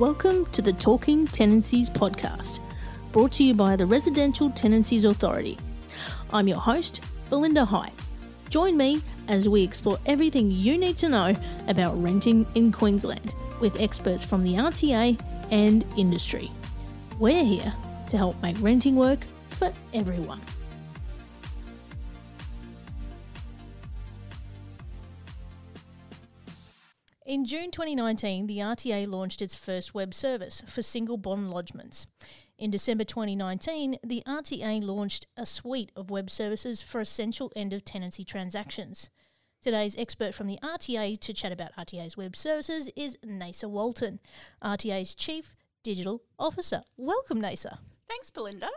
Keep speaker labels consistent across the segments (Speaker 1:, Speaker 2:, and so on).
Speaker 1: Welcome to the Talking Tenancies podcast, brought to you by the Residential Tenancies Authority. I'm your host, Belinda High. Join me as we explore everything you need to know about renting in Queensland with experts from the RTA and industry. We're here to help make renting work for everyone. In June 2019, the RTA launched its first web service for single bond lodgements. In December 2019, the RTA launched a suite of web services for essential end of tenancy transactions. Today's expert from the RTA to chat about RTA's web services is Nasa Walton, RTA's Chief Digital Officer. Welcome, Nasa.
Speaker 2: Thanks, Belinda.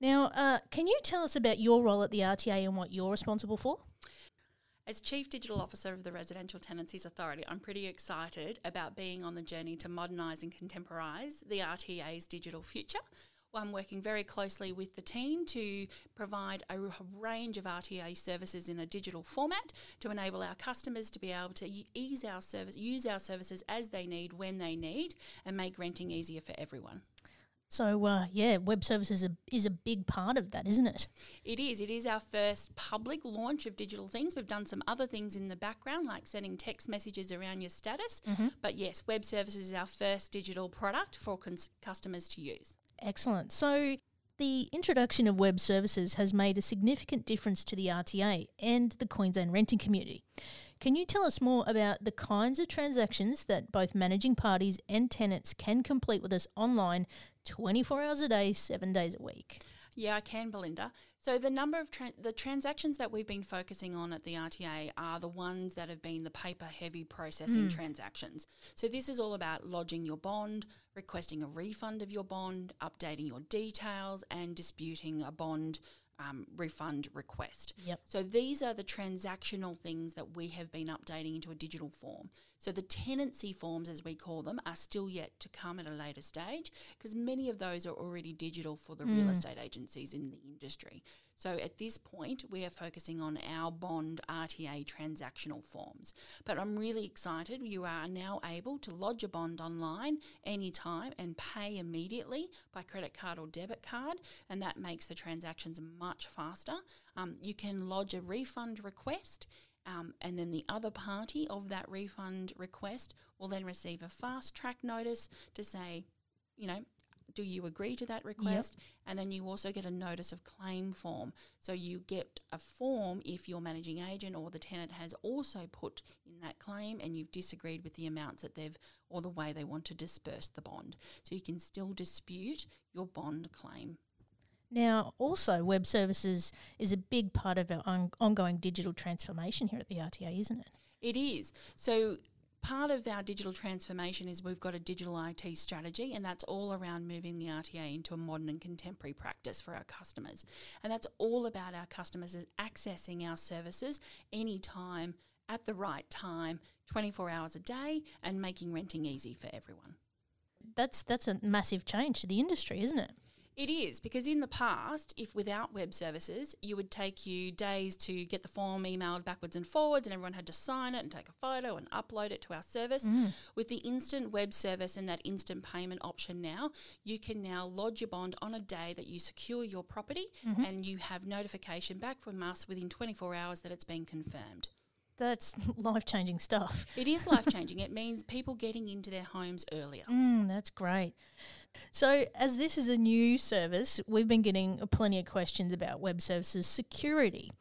Speaker 1: Now, uh, can you tell us about your role at the RTA and what you're responsible for?
Speaker 2: As Chief Digital Officer of the Residential Tenancies Authority, I'm pretty excited about being on the journey to modernise and contemporise the RTA's digital future. I'm working very closely with the team to provide a range of RTA services in a digital format to enable our customers to be able to ease our service, use our services as they need, when they need, and make renting easier for everyone.
Speaker 1: So uh, yeah, web services is a, is a big part of that, isn't it?
Speaker 2: It is. It is our first public launch of digital things. We've done some other things in the background, like sending text messages around your status. Mm-hmm. But yes, web services is our first digital product for cons- customers to use.
Speaker 1: Excellent. So the introduction of web services has made a significant difference to the RTA and the Queensland renting community. Can you tell us more about the kinds of transactions that both managing parties and tenants can complete with us online 24 hours a day, seven days a week?
Speaker 2: Yeah, I can, Belinda. So the number of tra- the transactions that we've been focusing on at the RTA are the ones that have been the paper heavy processing mm. transactions. So this is all about lodging your bond, requesting a refund of your bond, updating your details and disputing a bond um, refund request.
Speaker 1: Yep.
Speaker 2: So these are the transactional things that we have been updating into a digital form. So the tenancy forms, as we call them, are still yet to come at a later stage because many of those are already digital for the mm. real estate agencies in the industry. So at this point, we are focusing on our bond RTA transactional forms. But I'm really excited. You are now able to lodge a bond online anytime and pay immediately by credit card or debit card, and that makes the transactions much faster. Um, you can lodge a refund request. Um, and then the other party of that refund request will then receive a fast track notice to say, you know, do you agree to that request? Yep. And then you also get a notice of claim form. So you get a form if your managing agent or the tenant has also put in that claim and you've disagreed with the amounts that they've or the way they want to disperse the bond. So you can still dispute your bond claim.
Speaker 1: Now, also, web services is a big part of our on- ongoing digital transformation here at the RTA, isn't it?
Speaker 2: It is. So, part of our digital transformation is we've got a digital IT strategy, and that's all around moving the RTA into a modern and contemporary practice for our customers. And that's all about our customers accessing our services anytime, at the right time, 24 hours a day, and making renting easy for everyone.
Speaker 1: That's that's a massive change to the industry, isn't it?
Speaker 2: It is because in the past, if without web services, you would take you days to get the form emailed backwards and forwards, and everyone had to sign it and take a photo and upload it to our service. Mm. With the instant web service and that instant payment option now, you can now lodge your bond on a day that you secure your property, mm-hmm. and you have notification back from us within 24 hours that it's been confirmed.
Speaker 1: That's life changing stuff.
Speaker 2: It is life changing. it means people getting into their homes earlier.
Speaker 1: Mm, that's great. So, as this is a new service, we've been getting plenty of questions about web services security.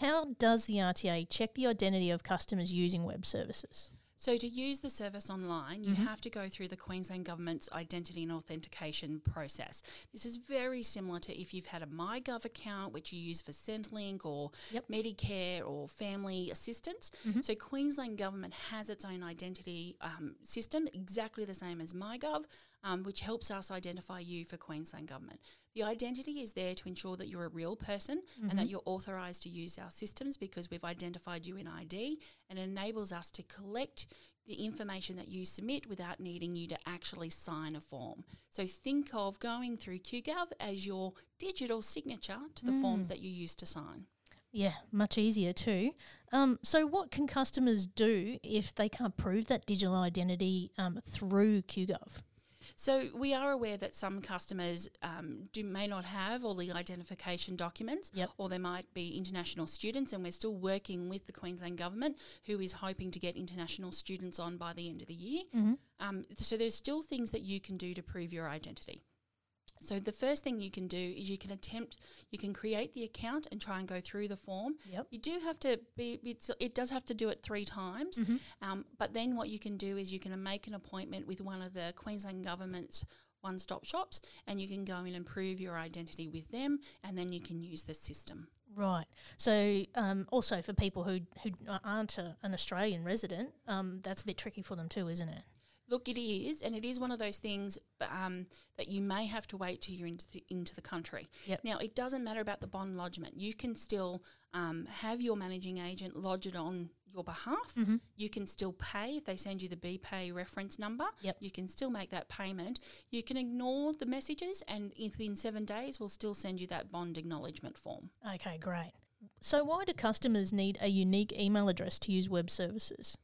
Speaker 1: How does the RTA check the identity of customers using web services?
Speaker 2: So, to use the service online, you mm-hmm. have to go through the Queensland Government's identity and authentication process. This is very similar to if you've had a MyGov account, which you use for Centrelink or yep. Medicare or family assistance. Mm-hmm. So, Queensland Government has its own identity um, system, exactly the same as MyGov, um, which helps us identify you for Queensland Government. The identity is there to ensure that you're a real person mm-hmm. and that mm-hmm. you're authorised to use our systems because we've identified you in ID and it enables us to collect the information that you submit without needing you to actually sign a form. So think of going through QGov as your digital signature to the mm. forms that you use to sign.
Speaker 1: Yeah, much easier too. Um, so, what can customers do if they can't prove that digital identity um, through QGov?
Speaker 2: So we are aware that some customers um, do may not have all the identification documents,
Speaker 1: Yep.
Speaker 2: or they might be international students, and we're still working with the Queensland government, who is hoping to get international students on by the end of the year.
Speaker 1: Mm-hmm.
Speaker 2: Um, so there's still things that you can do to prove your identity. So the first thing you can do is you can attempt, you can create the account and try and go through the form.
Speaker 1: Yep.
Speaker 2: You do have to be, it does have to do it three times.
Speaker 1: Mm-hmm.
Speaker 2: Um, but then what you can do is you can make an appointment with one of the Queensland government's one stop shops and you can go in and prove your identity with them and then you can use the system.
Speaker 1: Right. So, um, also for people who who aren't a, an Australian resident, um, that's a bit tricky for them too, isn't it?
Speaker 2: Look, it is, and it is one of those things um, that you may have to wait till you're into the, into the country.
Speaker 1: Yep.
Speaker 2: Now, it doesn't matter about the bond lodgement. You can still um, have your managing agent lodge it on your behalf.
Speaker 1: Mm-hmm.
Speaker 2: You can still pay if they send you the BPay reference number.
Speaker 1: Yep.
Speaker 2: You can still make that payment. You can ignore the messages, and within seven days, we'll still send you that bond acknowledgement form.
Speaker 1: Okay, great. So, why do customers need a unique email address to use web services?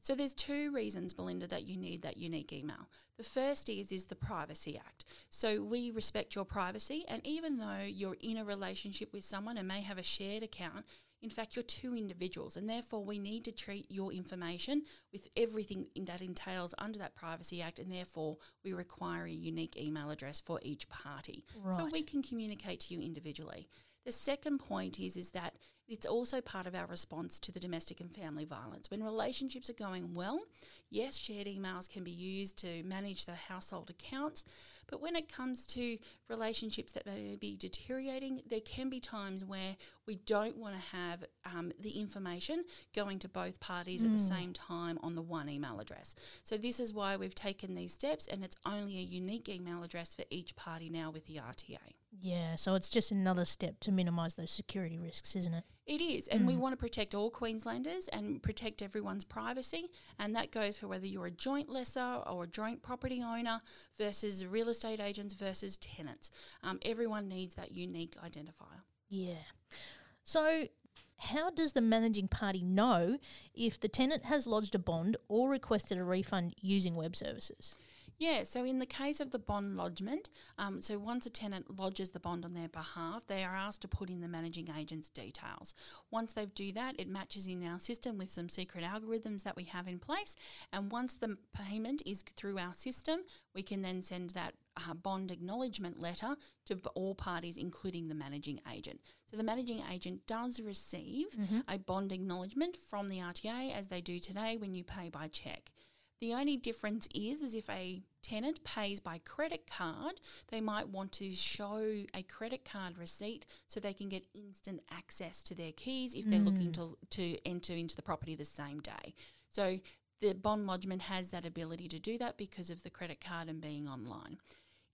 Speaker 2: So there's two reasons, Belinda, that you need that unique email. The first is is the Privacy Act. So we respect your privacy, and even though you're in a relationship with someone and may have a shared account, in fact you're two individuals, and therefore we need to treat your information with everything that entails under that Privacy Act, and therefore we require a unique email address for each party, so we can communicate to you individually. The second point is is that it's also part of our response to the domestic and family violence. When relationships are going well, yes, shared emails can be used to manage the household accounts, but when it comes to relationships that may be deteriorating, there can be times where we don't want to have um, the information going to both parties at the same time on the one email address. So this is why we've taken these steps, and it's only a unique email address for each party now with the RTA.
Speaker 1: Yeah, so it's just another step to minimise those security risks, isn't it?
Speaker 2: It is, and we want to protect all Queenslanders and protect everyone's privacy, and that goes for whether you're a joint lessor or a joint property owner versus real estate agents versus tenants. Um, everyone needs that unique identifier.
Speaker 1: Yeah. So, how does the managing party know if the tenant has lodged a bond or requested a refund using web services?
Speaker 2: Yeah, so in the case of the bond lodgement, um, so once a tenant lodges the bond on their behalf, they are asked to put in the managing agent's details. Once they do that, it matches in our system with some secret algorithms that we have in place. And once the payment is through our system, we can then send that uh, bond acknowledgement letter to all parties, including the managing agent. So the managing agent does receive a bond acknowledgement from the RTA as they do today when you pay by cheque. The only difference is, is if a tenant pays by credit card, they might want to show a credit card receipt so they can get instant access to their keys if they're looking to to enter into the property the same day. So the bond lodgement has that ability to do that because of the credit card and being online.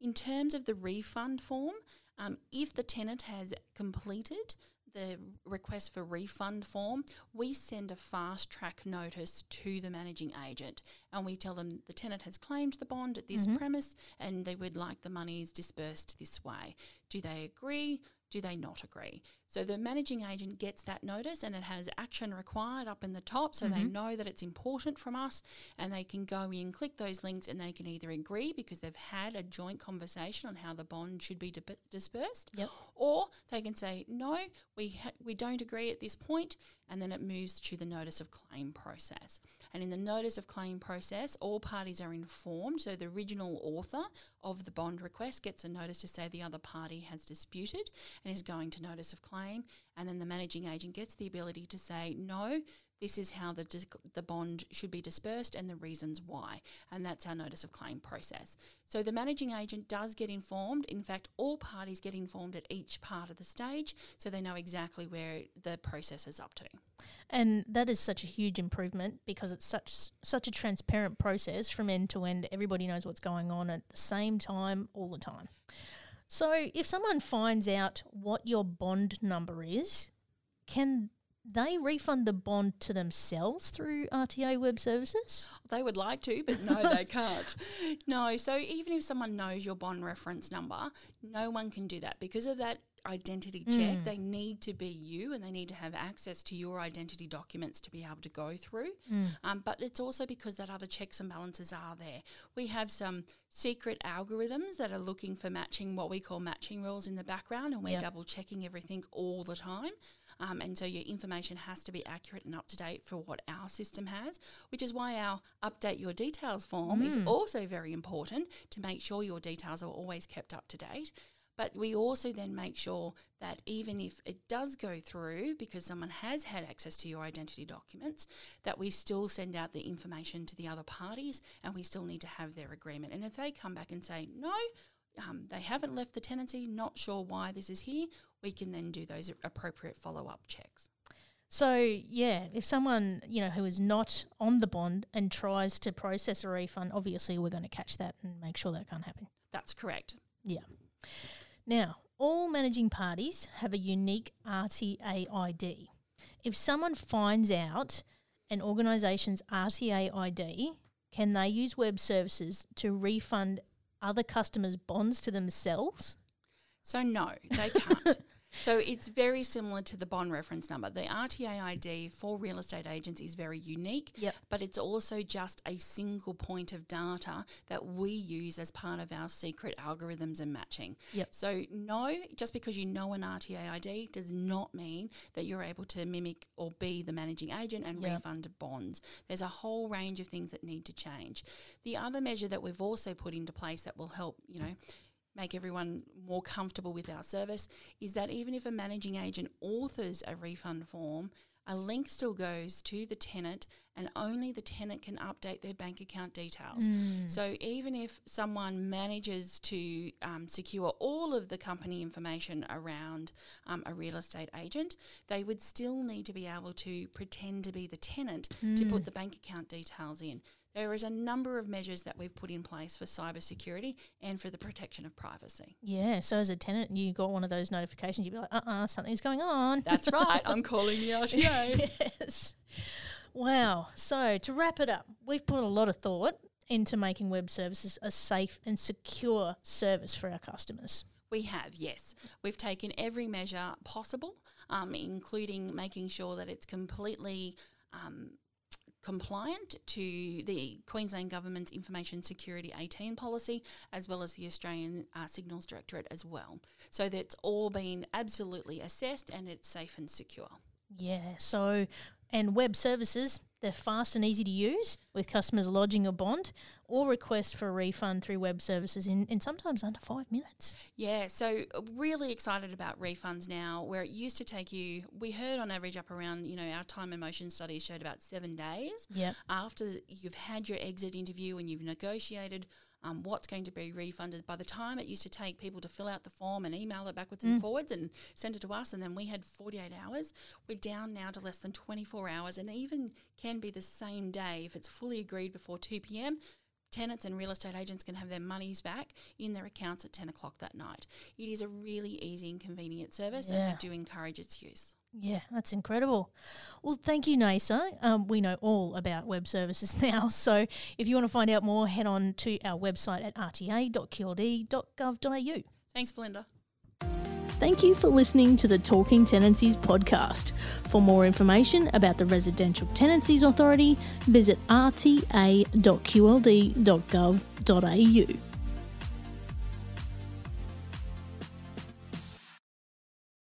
Speaker 2: In terms of the refund form, um, if the tenant has completed the request for refund form, we send a fast track notice to the managing agent and we tell them the tenant has claimed the bond at this mm-hmm. premise and they would like the monies dispersed this way. Do they agree? Do they not agree? So the managing agent gets that notice and it has action required up in the top so they mm-hmm. know that it's important from us and they can go in, click those links and they can either agree because they've had a joint conversation on how the bond should be dispersed
Speaker 1: Yep.
Speaker 2: or they can say no, we ha- we don't agree at this point, and then it moves to the notice of claim process. And in the notice of claim process, all parties are informed. So the original author of the bond request gets a notice to say the other party has disputed and is going to notice of claim, and then the managing agent gets the ability to say no. This is how the the bond should be dispersed and the reasons why, and that's our notice of claim process. So the managing agent does get informed. In fact, all parties get informed at each part of the stage, so they know exactly where the process is up to.
Speaker 1: And that is such a huge improvement because it's such such a transparent process from end to end. Everybody knows what's going on at the same time all the time. So if someone finds out what your bond number is, can they refund the bond to themselves through RTA Web Services?
Speaker 2: They would like to, but no, they can't. No, so even if someone knows your bond reference number, no one can do that because of that identity check.
Speaker 1: Mm.
Speaker 2: They need to be you and they need to have access to your identity documents to be able to go through.
Speaker 1: Mm.
Speaker 2: Um, but it's also because that other checks and balances are there. We have some secret algorithms that are looking for matching what we call matching rules in the background, and we're
Speaker 1: Yep.
Speaker 2: double checking everything all the time. Um, and so your information has to be accurate and up to date for what our system has, which is why our update your details form is
Speaker 1: Mm.
Speaker 2: also very important to make sure your details are always kept up to date. But we also then make sure that even if it does go through because someone has had access to your identity documents, that we still send out the information to the other parties and we still need to have their agreement. And if they come back and say, no, um, they haven't left the tenancy, not sure why this is here, we can then do those appropriate follow up checks.
Speaker 1: So, yeah, if someone, you know, who is not on the bond and tries to process a refund, obviously we're going to catch that and make sure that can't happen.
Speaker 2: That's correct.
Speaker 1: Yeah. Now, all managing parties have a unique RTA ID. If someone finds out an organisation's RTA ID, can they use web services to refund other customers' bonds to themselves?
Speaker 2: So, no, they can't. so, it's very similar to the bond reference number. The RTA ID for real estate agents is very unique,
Speaker 1: Yep.
Speaker 2: but it's also just a single point of data that we use as part of our secret algorithms and matching.
Speaker 1: Yep.
Speaker 2: So, no, just because you know an RTA ID does not mean that you're able to mimic or be the managing agent and
Speaker 1: Yep.
Speaker 2: refund bonds. There's a whole range of things that need to change. The other measure that we've also put into place that will help, you know, make everyone more comfortable with our service is that even if a managing agent authors a refund form, a link still goes to the tenant and only the tenant can update their bank account details. So even if someone manages to um, secure all of the company information around um, a real estate agent, they would still need to be able to pretend to be the tenant to put the bank account details in. There is a number of measures that we've put in place for cybersecurity and for the protection of privacy.
Speaker 1: Yeah, so as a tenant, you got one of those notifications, you'd be like, uh uh something's going on.
Speaker 2: That's right. I'm calling the RTA.
Speaker 1: yes. Wow. So to wrap it up, we've put a lot of thought into making web services a safe and secure service for our customers.
Speaker 2: We have, yes. We've taken every measure possible, um, including making sure that it's completely um, compliant to the Queensland Government's Information Security 18 policy, as well as the Australian uh, Signals Directorate as well. So that's all been absolutely assessed and it's safe and secure.
Speaker 1: Yeah. So, and web services, they're fast and easy to use with customers lodging a bond or request for a refund through web services in, in sometimes under five minutes.
Speaker 2: Yeah, so uh, really excited about refunds now, where it used to take you, we heard on average up around, you know, our time and motion studies showed about seven days
Speaker 1: Yep.
Speaker 2: after you've had your exit interview and you've negotiated um, what's going to be refunded. By the time it used to take people to fill out the form and email it backwards and forwards and send it to us, and then we had 48 hours, we're down now to less than 24 hours and even can be the same day if it's fully agreed before 2 p.m. Tenants and real estate agents can have their monies back in their accounts at 10 o'clock that night. It is a really easy and convenient service, and
Speaker 1: Yeah.
Speaker 2: I do encourage its use.
Speaker 1: Yeah, that's incredible. Well, thank you, NASA. Um, we know all about web services now. So if you want to find out more, head on to our website at rta.qld.gov.au.
Speaker 2: Thanks, Belinda.
Speaker 1: Thank you for listening to the Talking Tenancies podcast. For more information about the Residential Tenancies Authority, visit rta.qld.gov.au.